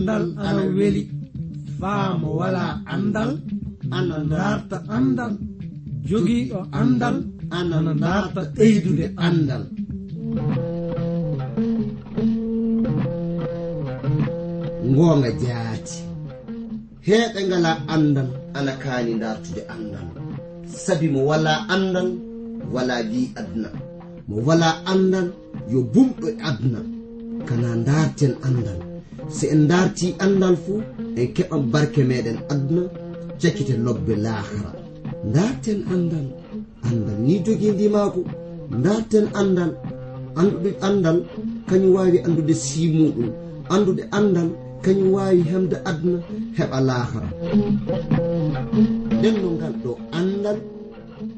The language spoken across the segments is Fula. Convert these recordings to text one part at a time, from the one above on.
andal ana weli. Faamo wala andal. Ana darta andal. Jogiiɗo andal. Ana darta ɓeydude andal. Ngoonga jaati. Heeɓe ngala andal ana kaani dartude andal. Sabi mo wala andal wala mbi aduna mo wala andal yo bumɗo e aduna kana darten andal. si en darti andal fuu en keɓan barke meɗen aduna jakkite lobbe lahara darten andal andal ni jogidi maako. Darten andal anduɗe andal kañum wawi andude simuɗum. Andude andal kañum wawi hemde aduna heɓa lahara nden no ngal ɗo andal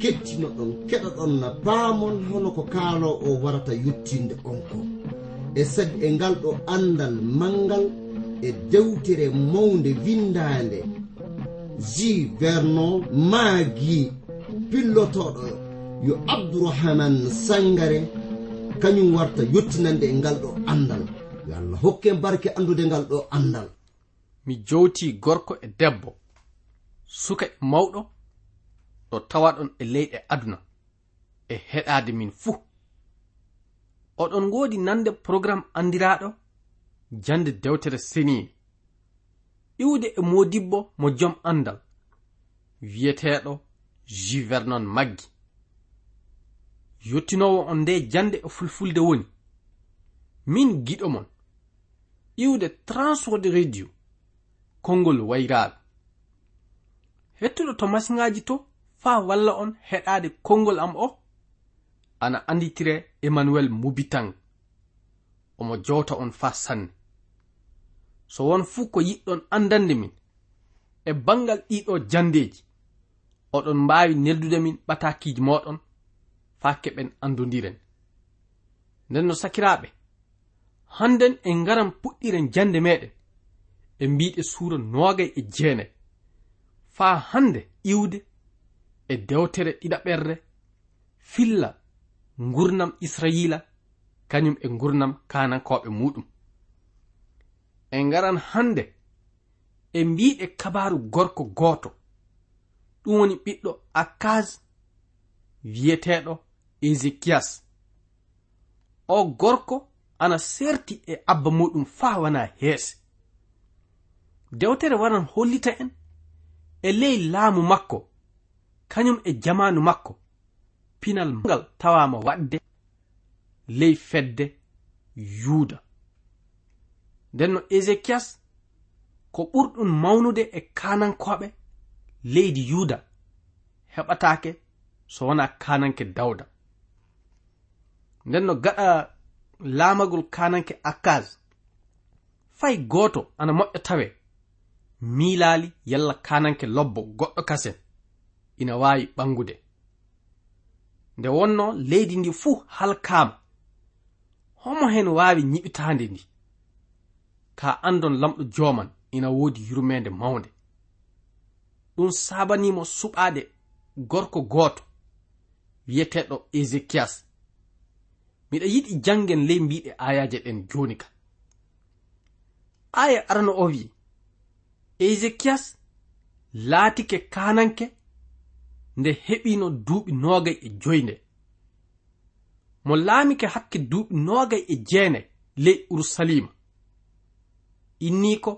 kettino ɗon keɗa ɗon na paamon hono ko kaalo o warata yettinde on ko. e sag e ngal ɗo andal mangal e dewtere mawde windande ji vernon maagi pillotoɗo yo abdourahaman sangare kañum warta yettinande e ngal ɗo andal yo allah hokke barke andude ngal ɗo andal mi jowti gorko e debbo suka e mawɗo ɗo tawaɗon e leyɗe aduna e heɗade min fuu. oɗon ngoodi nande programme andiraɗo jande dewtere seniin iwde e modibbo mo jom andal wiyeteɗo juvernon maggi. Yottinowo on nde jande e fulfulde woni. Min giɗo mon. Iwde transwode radio konngol wayraaɓe. Hettuɗo to masiŋaji to faa walla on heɗade konngol am o? ana anditire emmanuel mubitan omo jowta on fa sanne so won fuu ko yiɗɗon andande min e bangal ɗiɗo jandeji oɗon mbawi neldude min ɓatakiji moɗon faa keɓen andodiren nden no sakiraɓe hannden en ngaran puɗɗiren jande meɗen e mbiɗe suura nogay e jeenay. Faa hande iwde e dewtere ɗiɗaɓerre filla gurnam israila kañum e gurnam kanankoɓe muɗum. En ngaran hande e mbiɗe kabaru gorko goto ɗum woni ɓiɗɗo akkas wiyeteɗo ezekiyas o gorko ana serti e abba muɗum faa wana heese. Dewtere waran hollita en e ley laamu makko kañum e jamanu makko. pinal ngal tawama wadde ley fedde yuuda. Nden no ezekiyas ko ɓurɗum mawnude e kanankoɓe leydi yuuda heɓatake so wona kananke dawda. Nden no gaɗa laamagol kananke akkas fay gooto ana moƴƴo tawe miilaali yalla kananke lobbo goɗɗo kasen ina waawi ɓangude nde wonno leydi ndi fuu halkaama. Homo hen waawi ñiɓitaande ndi. Ka andon lamɗo joman ina woodi yurmeende mawnde. Ɗum sabanimo suɓaade gorko gooto wiyeteɗo ezekiyas miɗa yiɗi jangen ley mbiɗe ayaje ɗen joni ka. Aya arano o wi'i ezekiyas laatike kananke nde heɓino duuɓi noogay e joynde. Mo laamike hakke duuɓi noogay e jeene ley urusalima inni ko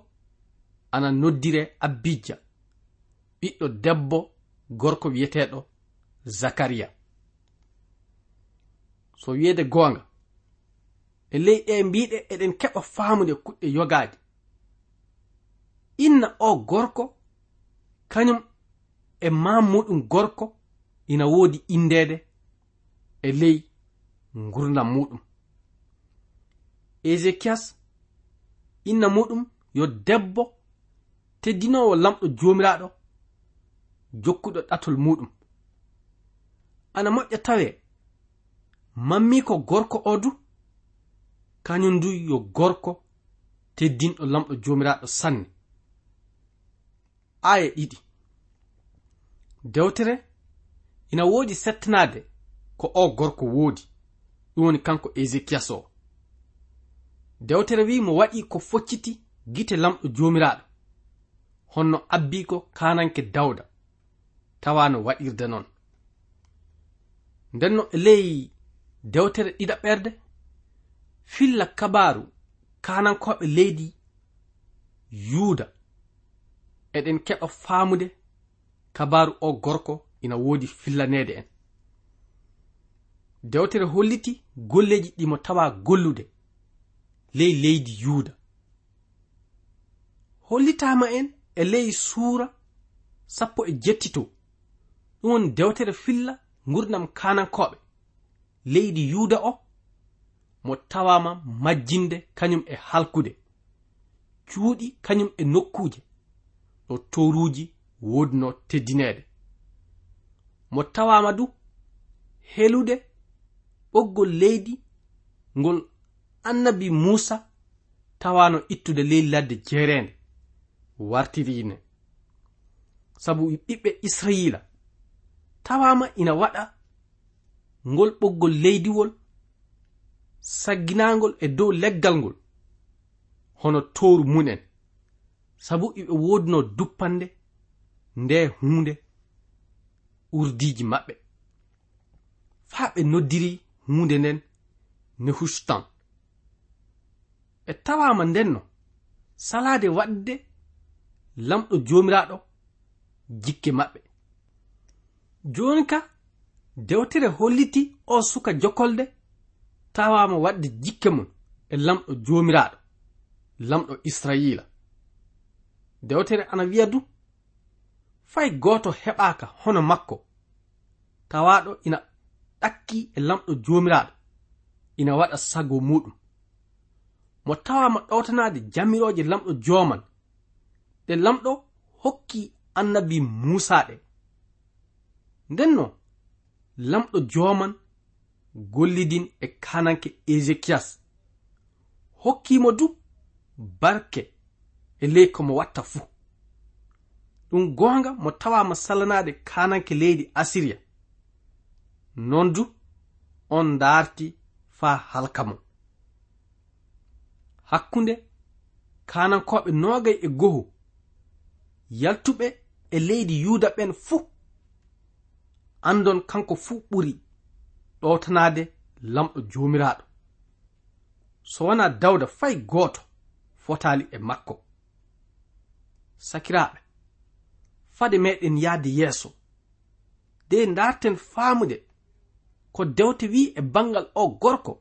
ana noddire abbijja ɓiɗɗo debbo gorko wiyeteeɗo zakariya. So wiyeede goonga e ley ɗe mbiɗe eɗen keɓa faamude kuɗɗe yogaade inna o gorko kañum e ma muɗum gorko ina woodi indede e ley ngurdam muɗum. Ezekiyas inna muɗum yo debbo teddinowo lamɗo jomiraɗo jokkuɗo ɗatol muɗum. Ana moƴƴa tawe mammi ko gorko o du kañum du yo gorko teddinɗo lamɗo jomiraɗo sanne. Aya ɗiɗi. dewtere ina woodi settanade ko o gorko woodi. Ɗum woni kanko ezekiyas o. Dewtere wi mo waɗi ko focciti gite lamɗo jomiraɗo honno abbi ko kananke dawda. Tawa no waɗirde noon ndenno e ley dewtere ɗiɗaɓerde filla kabaru kanankoɓe leydi yuuda. Eɗen keɓa faamude kabaru o gorko ina woodi fillanede en. Dewtere holliti golleji ɗimo tawa gollude ley leydi yuuda hollitama en e ley suura sappo e jettito ɗum woni dewtere filla gurdam kanankoɓe leydi yuuda o mo tawama majjinde kañum e halkude. Cuuɗi kañum e nokkuje ɗo toruji wodno teddineede mo tawama du helude ɓoggol leydi ngol annabi musa tawano ittude ley ladde jeerende wartirine. Sabu ɓiɓɓe israila tawama ina waɗa ngol ɓoggol leydiwol sagginagol e dow leggal ngol hono toru mun'en. Sabu iɓe wodno duppande nde hunde urdiji maɓɓe. Faa ɓe noddiri hunde nden nehustan e tawama ndenno salade waɗde lamɗo jomiraɗo jikke maɓɓe. Joni ka dewtere holliti o suka jokolde tawama waɗde jikke mum e lamɗo jomiraɗo lamɗo israila dewtere ana wiya du fay goto heɓaka hono makko. Tawaɗo ina ɗakki e lamɗo jomiraɗo. Ina waɗa sago muɗum. Mo tawama ɗowtanade jamiroje lamɗo joman. Ɗe lamɗo hokki annabi muusa ɗe nden lamɗo joman gollidin e kananke ezekiyas hokkimo du barke e ley komo watta fuu ɗum goonga mo tawama salanaɗe kananke leydi asiriya. Non du on darti faa halka mo. Hakkunde kanankoɓe nogay e goho yaltuɓe e leydi yuda ɓen fuu. Andon kanko fuu ɓuri ɗowtanade lamɗo jomiraɗo so wona dawda fay goto fotali e makko. Sakiraɓe fade meɗen yahde yeeso. De darten faamude ko dewte wi e bangal o gorko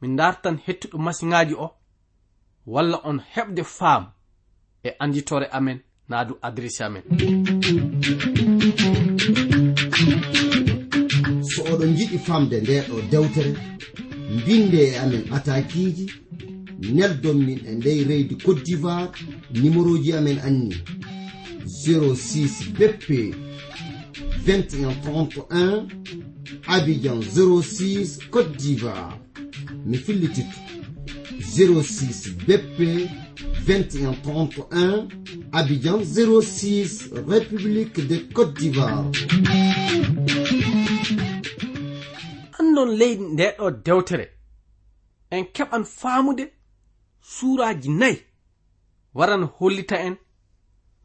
min dartan hettuɗo masiŋaji o walla on heɓde faamu e anditore amen naadu adresse amen. So oɗon jiɗi famde nde ɗo dewtere mbinde e amen atakiji neldon min e ndey reydi cote d'ivoire numéro ji amen anni 06 BP 2131 Abidjan 06 Côte d'Ivoire. Mifilititu 06 BP 2131 Abidjan 06 République de Côte d'Ivoire. Anndon leydi ndeɗo dewtere. En keɓan faamude suuraji nayi. Waran hollita en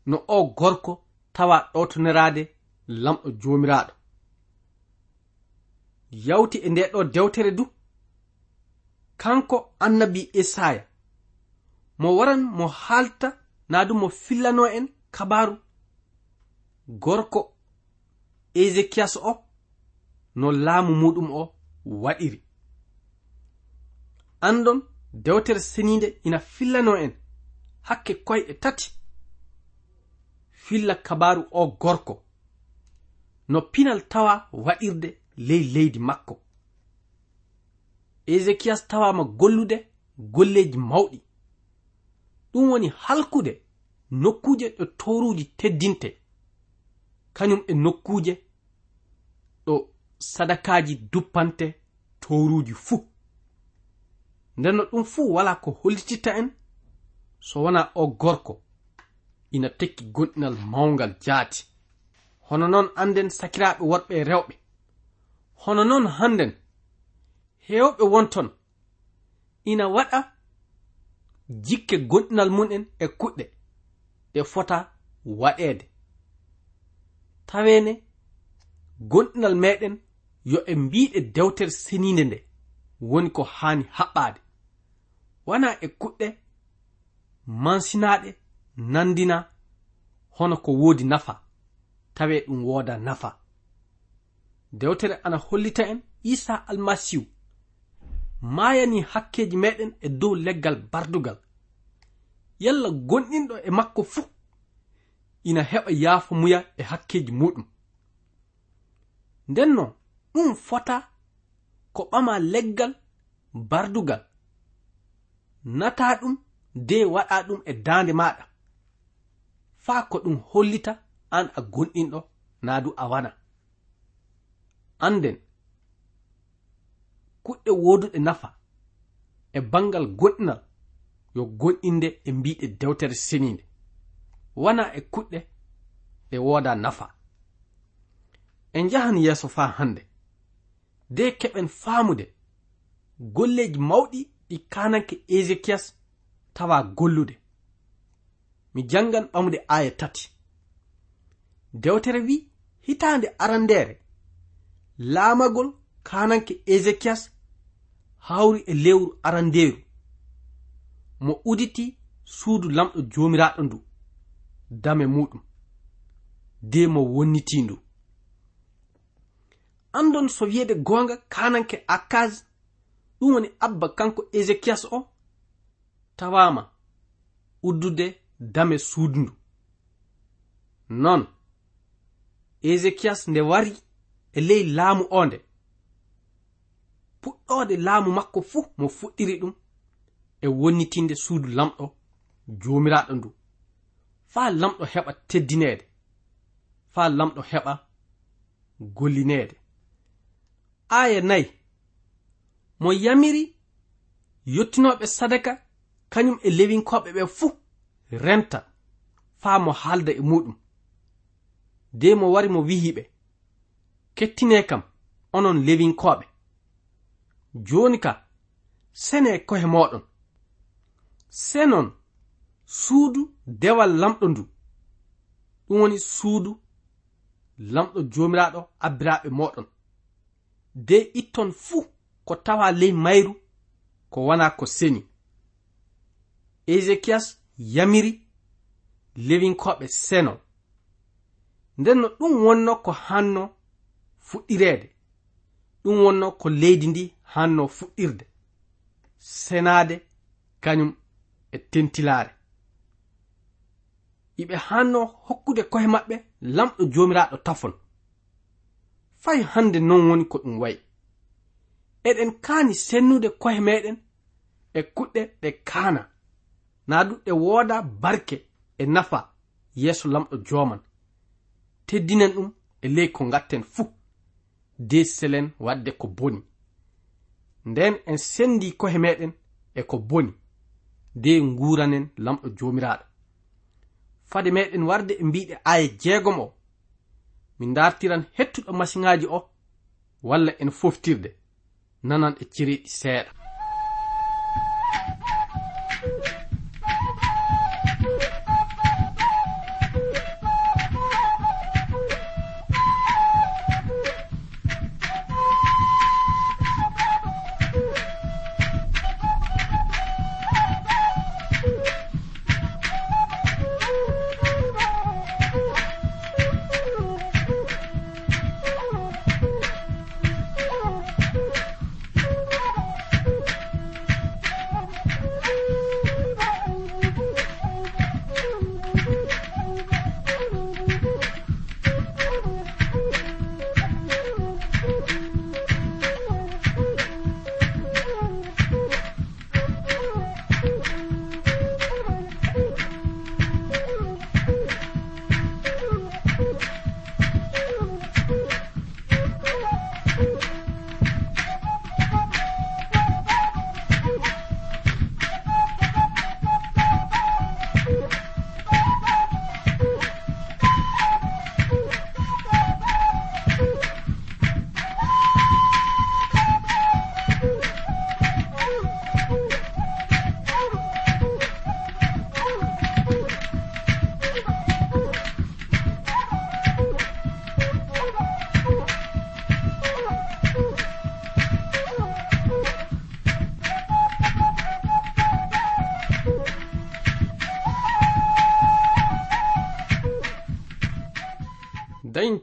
no o gorko tawa ɗotoniraade lamɗo jomiraɗo. Yawti e ndeɗo dewtere du kanko annabi isaya mo waran mo halta naa du mo fillano en kabaru. Gorko ezekiyas o no laamu muɗum o waɗiri. Andon dewtere seniinde ina fillano en hakke koyɗe tati. filla kabaru o gorko. No pinal tawa waɗirde ley leydi makko. Ezekiyas tawama gollude golleji mawɗi. Ɗum woni halkude nokkuje ɗo toruji teddinte. Kañum e nokkuje ɗo sadakaji duppante toruji fuu ndenno ɗum fuu wala ko hollititta en so wona o gorko. ina tekki gonɗinal mawgal jaati. Hono noon anden sakiraaɓe worɓe e rewɓe. Hono noon hannden heewɓe wonton ina waɗa jikke gonɗinal mum'en e kuɗɗe ɗe fota waɗeede. Taweene gonɗinal meɗen yo e mbiɗe dewtere seninde nde woni ko haani haɓɓaade. Wona e kuɗɗe mansinaɗe nandina hono ko woodi nafa. Tawe ɗum wooda nafa. Dewtere ana hollita en isa almasihu. Maayani hakkeji meɗen e dow leggal bardugal. Yalla gonɗinɗo e makko fuu. Ina heɓa yaafo muya e hakkeji muɗum nden non ɗum fota ko ɓama leggal bardugal. Nata ɗum de waɗa ɗum e dande maɗa faa ko ɗum hollita an a gonɗinɗo naa du a wana. Anden kuɗɗe woduɗe nafa e bangal goɗɗinal yo gonɗinde e mbiɗe dewtere seninde wana e kuɗɗe ɗe woda nafa. En njahan yeeso faa hannde de keɓen faamude golleji mawɗi ɗi kananke ezekias tawa gollude. mi jangan ɓamde aya tati. Dewtere wi hitande arandere laamagol kananke ezekias hawri e lewru arandeeru. Mo uditi suudu lamɗo jomiraɗo ndu dame muɗum de mo wonniti ndu. Andon so wiyede gonga kananke akkas ɗum woni abba kanko ezekias o tawama uddude dame suudndu non ezekiyas nde wari e ley laamu o nde puɗɗode laamu makko fuu mo fuɗɗiri ɗum e wonnitinde suudu lamɗo joomiraaɗo ndu. Faa lamɗo heɓa teddineede faa lamɗo heɓa gollineede. Aaya nayi mo yamiri yottinoɓe sadaka kañum e lewinkoɓe ɓe fuu. renta faa mo haalda e muɗum. De mo wari mo wihiɓe kettine kam onon lewinkoɓe joni ka sene e kohe moɗon senon suudu dewal lamɗo ndu. Ɗum woni suudu lamɗo jomiraɗo abbiraɓe moɗon de itton fuu ko tawa ley mayru ko wana ko seni. Ezekias yamiri lewinkoɓe seno. Nden no ɗum wonno ko hanno fuɗɗirede. Ɗum wonno ko leydi ndi hanno fuɗɗirde. Senade kañum e tentilare iɓe hanno hokkude kohe maɓɓe lamɗo jomiraɗo tafon. Fay hande non woni ko ɗum wayi. Eɗen kaani sennude kohe meɗen e kuɗɗe ɗe kaana. na ɗuɗɗe wooda barke e nafa yeeso lamɗo joman teddinen ɗum e ley ko gatten fuu. De selen wadde ko boni. Nden en sendi kohe meɗen e ko boni. De nguranen lamɗo jomiraɗo fade meɗen warde e mbiɗe aya jeegom o. Min dartiran hettuɗo masiŋaji o walla en foftirde nanan e cereɗi seeɗa.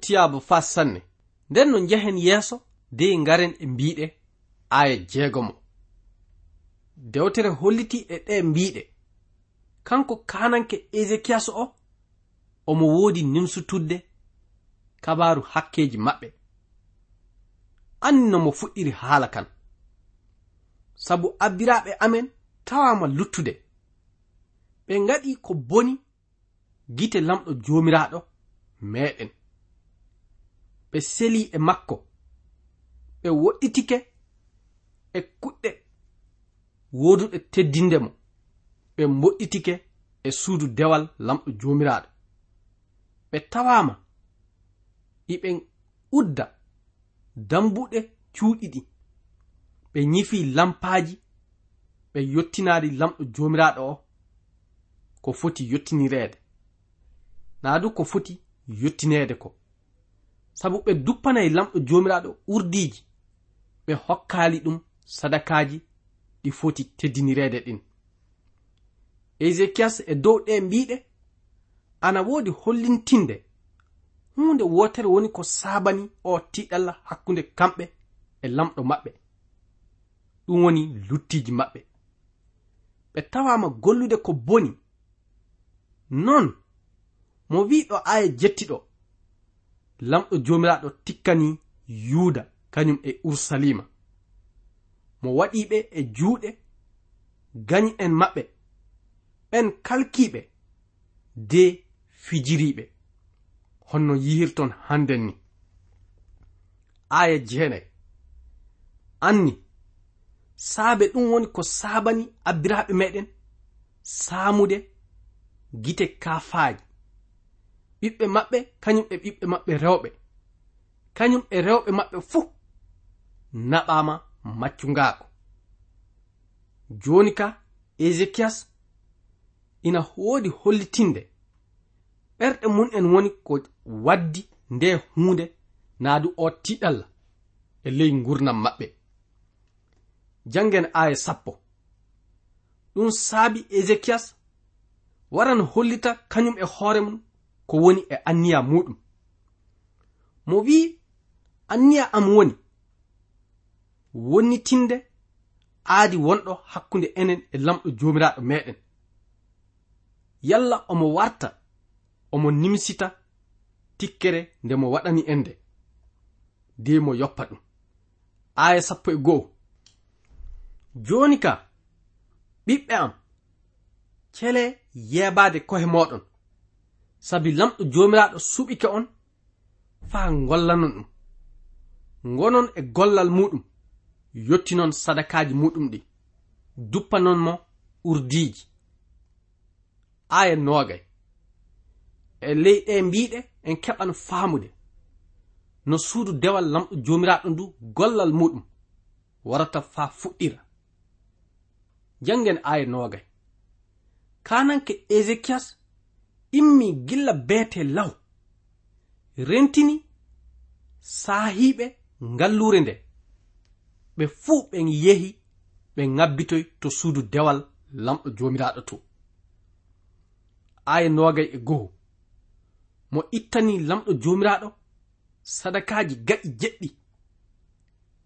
yettiyamo fa sanne. Nden no njehen yeeso dey ngaren e mbiɗe aya jeegomo dewtere holliti e ɗe mbiɗe kanko kananke ezekiyas o omo woodi nimsutudde kabaru hakkeji maɓɓe. Anni no mo fuɗɗiri haala kan. Sabu abbiraɓe amen tawama luttude. Ɓe ngaɗi ko boni gite lamɗo jomiraɗo meɗen ɓe seli e makko ɓe woɗɗitike e kuɗɗe woduɗe teddinde mo ɓe mboɗɗitike e suudu dewal lamɗo joomiraaɗo ɓe tawama iɓen udda dambuɗe cuuɗi ɗi ɓe ñifi lampaaji ɓe yottinaari lamɗo joomiraaɗo o ko foti yottinireede naa du ko foti yottineede ko. sabu ɓe duppanayi lamɗo jomiraɗo urdiji ɓe hokkali ɗum sadakaji ɗi foti teddinirede ɗin. Ezekias e dow ɗe mbiɗe ana woodi hollintinde hunde wotere woni ko sabani o tiɗalla hakkunde kamɓe e lamɗo maɓɓe. Ɗum woni luttiji maɓɓe. Ɓe tawama gollude ko boni. Non mo wiɗo aya jettiɗo lamɗo jomiraɗo tikkani yuda kañum e ursalima. Mo waɗiɓe e juuɗe gañi en maɓɓe ɓen kalkiɓe de fijiriɓe. Honno yihirton hannden ni. Aya jeenay anni saabe ɗum woni ko saabani abbiraɓe meɗen saamude gite kaafaaji ɓiɓɓe maɓɓe kañum e ɓiɓɓe maɓɓe rewɓe. Kañum e rewɓe maɓɓe fuu naɓama maccungaako. Joni ka ezekiyas ina hoodi hollitinde. Ɓerɗe mun en woni ko waddi nde hunde naadu o tiɗal e ley gurnam maɓɓe. Jangen aya sappo. Ɗum saabi ezekiyas waran hollita kañum e hoore mum ko woni e anniya muɗum. Mo wi'i anniya am woni wonnitinde aadi wonɗo hakkunde enen e lamɗo jomiraɗo meɗen yalla omo warta omo nimsita tikkere nde mo waɗani en nde de mo yoppa ɗum. Aya sappo e go'o joni ka ɓiɓɓe am cele yeebaade kohe moɗon sabi lamɗo jomiraɗo suɓike on faa gollanon ɗum. Gonon e gollal muɗum yottinon sadakaji muɗum ɗi. Duppanon mo urdiji. Aya nogay e ley ɗe mbiɗe en keɓan faamude. No suudu dewal lamɗo jomiraɗo ndu gollal muɗum warata faa fuɗɗira. Jangen aya nogay kananke ezekiyas immi gilla beete law. Rentini saahiɓe ngallure nde. Ɓe fuu ɓen yehi ɓe ŋabbitoy to suudu dewal lamɗo joomiraaɗo to. Aya nogay e goho. Mo ittani lamɗo joomiraaɗo sadakaaji gaƴi jeɗɗi.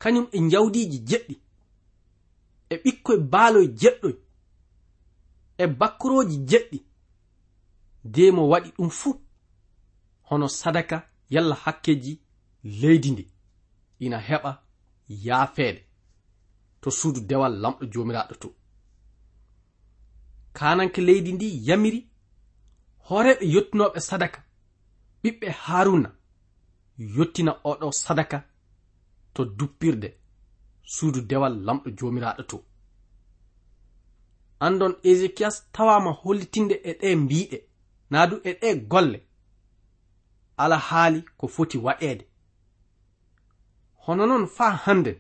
Kañum e njawdiiji jeɗɗi. E ɓikkoye baaloy jeɗɗoy. E bakkorooji jeɗɗi. de mo waɗi ɗum fuu hono sadaka yalla hakkeji leydi ndi ina heɓa yaafeede. To suudu dewal lamɗo jomiraɗo to. Kananke leydi ndi yamiri horeɓe yottinoɓe sadaka. Ɓiɓɓe haruna yottina oɗo sadaka to duppirde suudu dewal lamɗo jomiraɗo to. Andon ezekiyas tawama hollitinde e ɗe mbiɗe na du e ɗe golle. Alahaali ko foti waɗeede. Hono noon faa hannden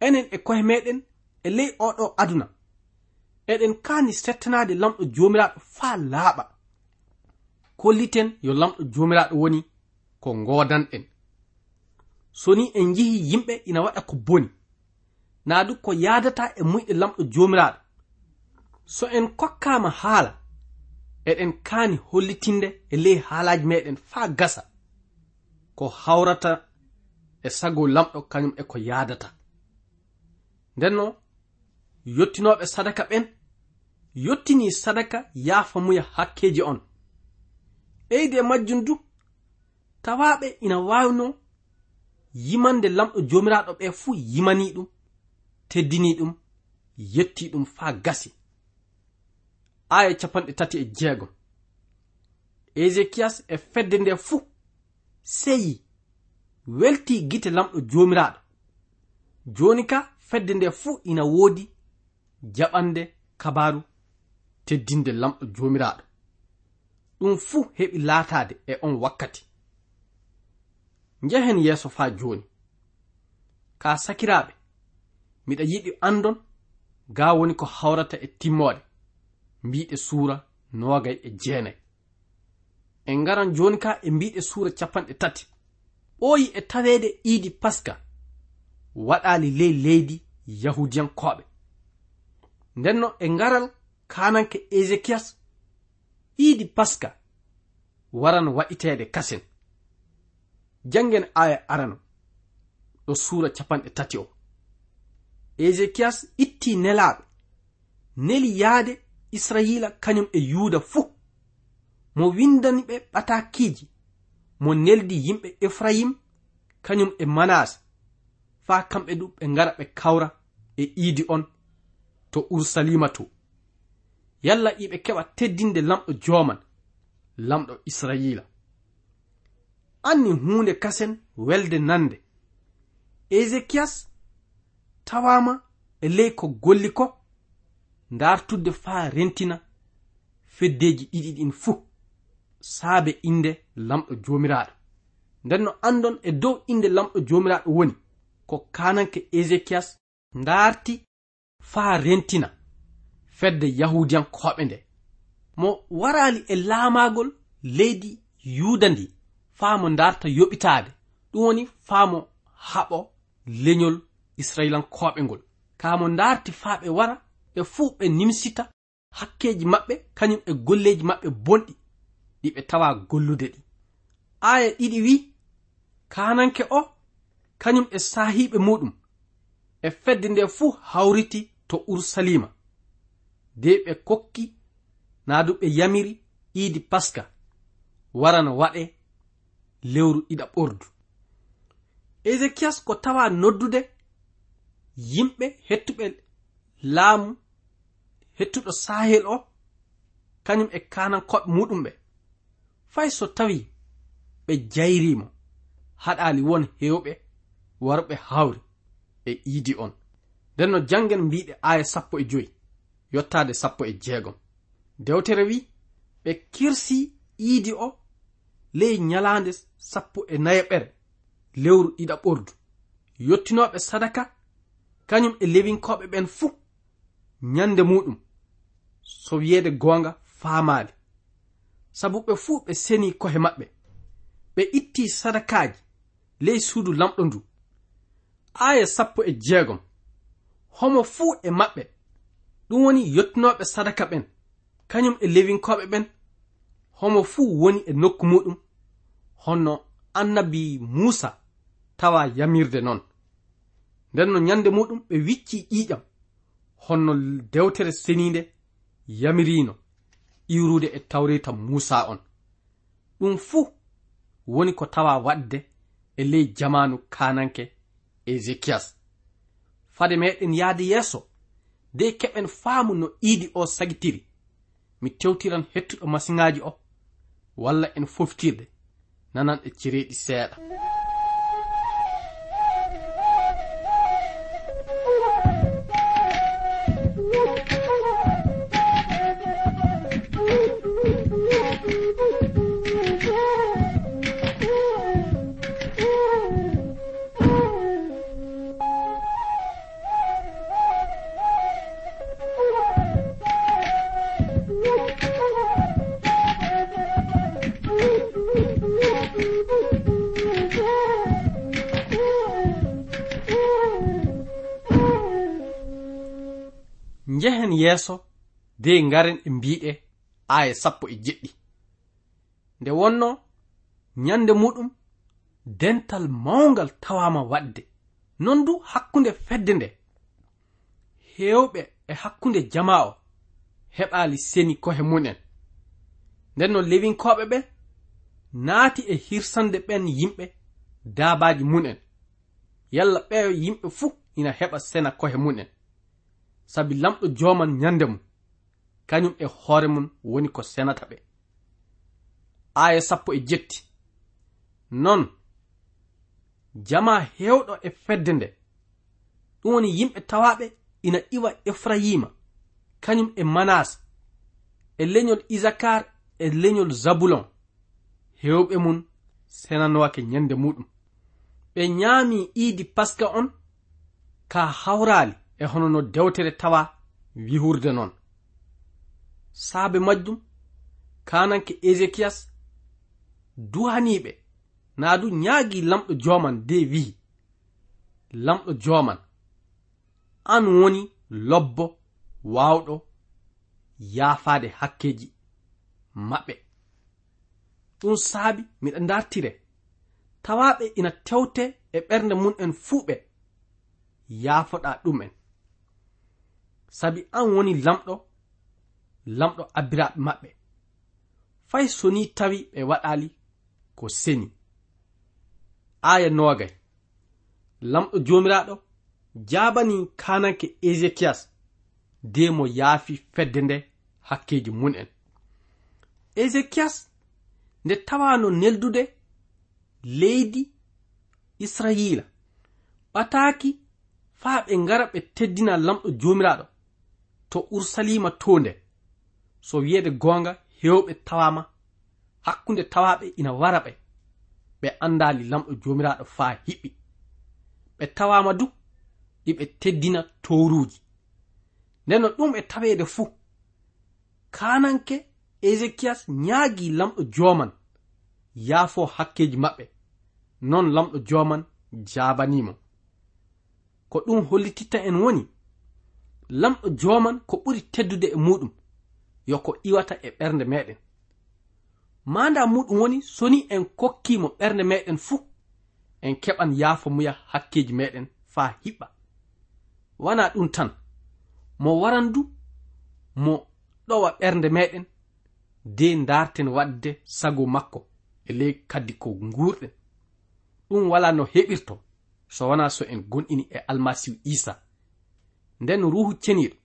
enen e kohe meɗen e ley oɗo aduna eɗen kaani settanaade lamɗo joomiraaɗo faa laaɓa. Kolliten yo lamɗo joomiraaɗo woni ko ngoodanɗen. So ni en njihi yimɓe ina waɗa ko boni. Naa du ko yaadata e muyɗe lamɗo joomiraaɗo. So en kokkaama haala. eɗen kaani hollitinde e ley haalaji meɗen faa gasa ko hawrata e sago lamɗo kañum e ko yaadata. Ndenno yottinoɓe sadaka ɓen yottini sadaka yaafa muya hakkeji on. Ɓeyde majjum du tawaɓe ina wawno yimande lamɗo jomiraɗo ɓe fuu yimani ɗum teddini ɗum yetti ɗum faa gasi. aya capanɗe tati e jeego. Ezekiyas e fedde nde fuu seyi. Welti gite lamɗo jomiraɗo. Joni ka fedde nde fuu ina woodi jaɓande kabaru teddinde lamɗo jomiraɗo. Ɗum fuu heɓi laatade e on wakkati. Njehen yeeso faa joni ka sakiraɓe miɗa yiɗi andon ga woni ko hawrata e timmoode mbiɗe suura nogay e jeenay en ngaran joni ka e mbiɗe suura capanɗe tati ɓooyi e taweede iidi paska waɗaali ley leydi yahudiyankoɓe ndenno e ngaral kananke ezekiyas iidi paska waran waɗiteede kasen. Janngen aya arano ɗo suura capanɗe tati o. Ezekiyas itti nelaaɓe neli yahde israila kañum e yuuda fuu. Mo windani ɓe ɓatakiiji. Mo neldi yimɓe efrayim kañum e manase faa kamɓe du ɓe ngara ɓe kawra e iidi on to ursalima to. Yalla iɓe keɓa teddinde lamɗo joman lamɗo israila. Anni hunde kasen welde nande. Ezekiyas tawama e ley ko golli ko dartudde faa rentina feddeji ɗiɗi ɗin fuu saabe inde lamɗo jomiraɗo nden no andon e dow inde lamɗo jomiraɗo woni ko kananke ezekiyas darti faa rentina fedde yahudiyankoɓe nde. Mo warali e laamagol leydi yuda ndi faamo darta yoɓitade ɗum woni faamo haɓo leñol israilankoɓe ngol. Kamo darti faa ɓe wara ɓe fuu ɓe nimsita hakkeji maɓɓe kañum e golleji maɓɓe bonɗi ɗi ɓe tawa gollude ɗi. Aya ɗiɗi wi kananke o kañum e sahiɓe muɗum e fedde nde fuu hawriti to ursalima de ɓe kokki naa du ɓe yamiri iidi paska warana waɗe lewru ɗiɗa ɓordu. Ezekiyas ko tawa noddude yimɓe hettuɓe laamu hettuɗo sahel o kañum e kanankoɓe muɗum ɓe. Fay so tawi ɓe jayrimo haɗali won hewɓe warɓe hawri e iidi on. Nden no janngen mbiɗe aya sappo e joyi yottade sappo e jeegom. Dewtere wi ɓe kirsi iidi o ley nyalaande sappo e nayaɓere lewru ɗiɗa ɓordu yottinoɓe sadaka kañum e lewinkoɓe ɓen fuu. nyande muɗum so wiyeede gonga faamaali sabu ɓe fuu ɓe seni kohe maɓɓe. Ɓe itti sadakaji ley suudu lamɗo ndu. Aya sappo e jeegom. Homo fuu e maɓɓe. Ɗum woni yottinoɓe sadaka ɓen. Kañum e lewinkoɓe ɓen. Homo fuu woni e nokku muɗum. Honno annabi muusa tawa yamirde noon. Nden no nyande muɗum ɓe wicci ƴiƴam honno dewtere seninde yamirino iwrude e tawreta musa on. Ɗum fuu woni ko tawa waɗde e ley jamanu kananke ezekiyas fade meɗen yahde yeeso de keɓen faamu no iidi o sagitiri. Mi tewtiran hettuɗo masiŋaji o walla en foftirde nanan e cereeɗi seeɗa. yeeso de ngaren e mbiɗe aya sappo e jeɗɗi. Nde wonno nyande muɗum dental mawngal tawama waɗde. Non du hakkunde fedde nde. Hewɓe e hakkunde jama o heɓali seni kohe munen. Nden no lewinkoɓe ɓe naati e hirsande ɓen yimɓe daabaji munen. Yalla ɓeyo yimɓe fuu ina heɓa sena kohe munen. sabi lamɗo joman nyande mum kañum e hoore mum woni ko senata ɓe. Aya sappo e jetti. Non jama hewɗo e fedde nde. Ɗum woni yimɓe tawaɓe ina iwa efrayima kañum e manas e leñol isakar e leñol zabulon. Hewɓe mum senanowake nyande muɗum. Ɓe ñaami iidi paska on ka hawrali e hono no dewtere tawa wihurde noon saabe majjum kananke ezekiyas duhaniɓe naa du ñaagi lamɗo joman de wi'i. Lamɗo joman an woni lobbo wawɗo yaafade hakkeji maɓɓe. Ɗum saabi miɗa dartire tawaɓe ina tewte e ɓernde mum en fuu ɓe. Yaafoɗa ɗum en sabi an woni lamɗo lamɗo abbiraɓe maɓɓe. Fay so ni tawi ɓe waɗali ko seni. Aya nogay lamɗo jomiraɗo jabani kananke ezekiyas de mo yaafi fedde nde hakkeji mun'en. Ezekiyas nde tawano neldude leydi israila. Ɓataki faa ɓe ngara ɓe teddina lamɗo jomiraɗo. to ursalima to nde so wiyede gonga hewɓe tawama hakkunde tawaɓe ina wara ɓe. Ɓe andali lamɗo jomiraɗo faa hiɓɓi. Ɓe tawama du iɓe teddina towruji ndenno ɗum e tawede fuu kananke ezekiyas ñaagi lamɗo joman yaafo hakkeji maɓɓe. Non lamɗo joman jabanimo ko ɗum hollititta en woni lamɗo joman ko ɓuri teddude e muɗum yo ko iwata e ɓernde meɗen. Manda muɗum woni soni en kokkimo ɓernde meɗen fuu en keɓan yaafo muya hakkeji meɗen faa hiɓɓa. Wana ɗum tan mo waran du mo ɗowa ɓernde meɗen de darten wadde sago makko e ley kaddi ko guurɗen ɗum wala no heɓirto so wana so en gonɗini e almasihu isa nden ruhu ceniɗo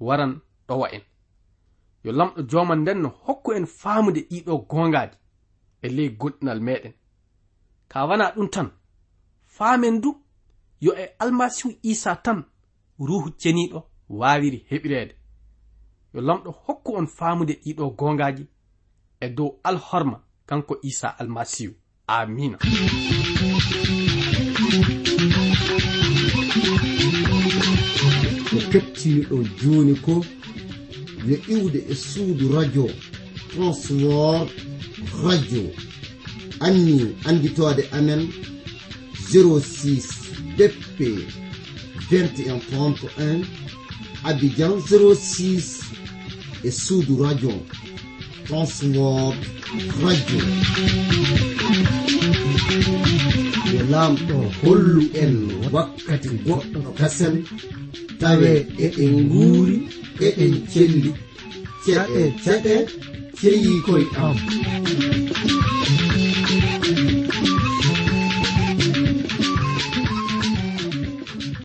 waran ɗowa en yo lamɗo joman nden no hokku en faamude ɗiɗo gongaadi e ley goɗɗinal meɗen ka wana ɗum tan faamen du yo e almasihu isa tan ruhu ceniɗo waawiri heɓireede. Yo lamɗo hokku on faamude ɗiɗo gongaji e dow alhorma kanko isa almasihu. Amina kettiniɗo joni ko yo iwde e suudu radio transwor radio. Anni anditode amen 06 bp 2131 abidjan 06 e suudu radio transwor radio. Yo lamɗo hollu en wakkati goɗɗo kasen. tawe eɗen nguuri eɗen celli. Ceɗe ceɗe ceyi koye am.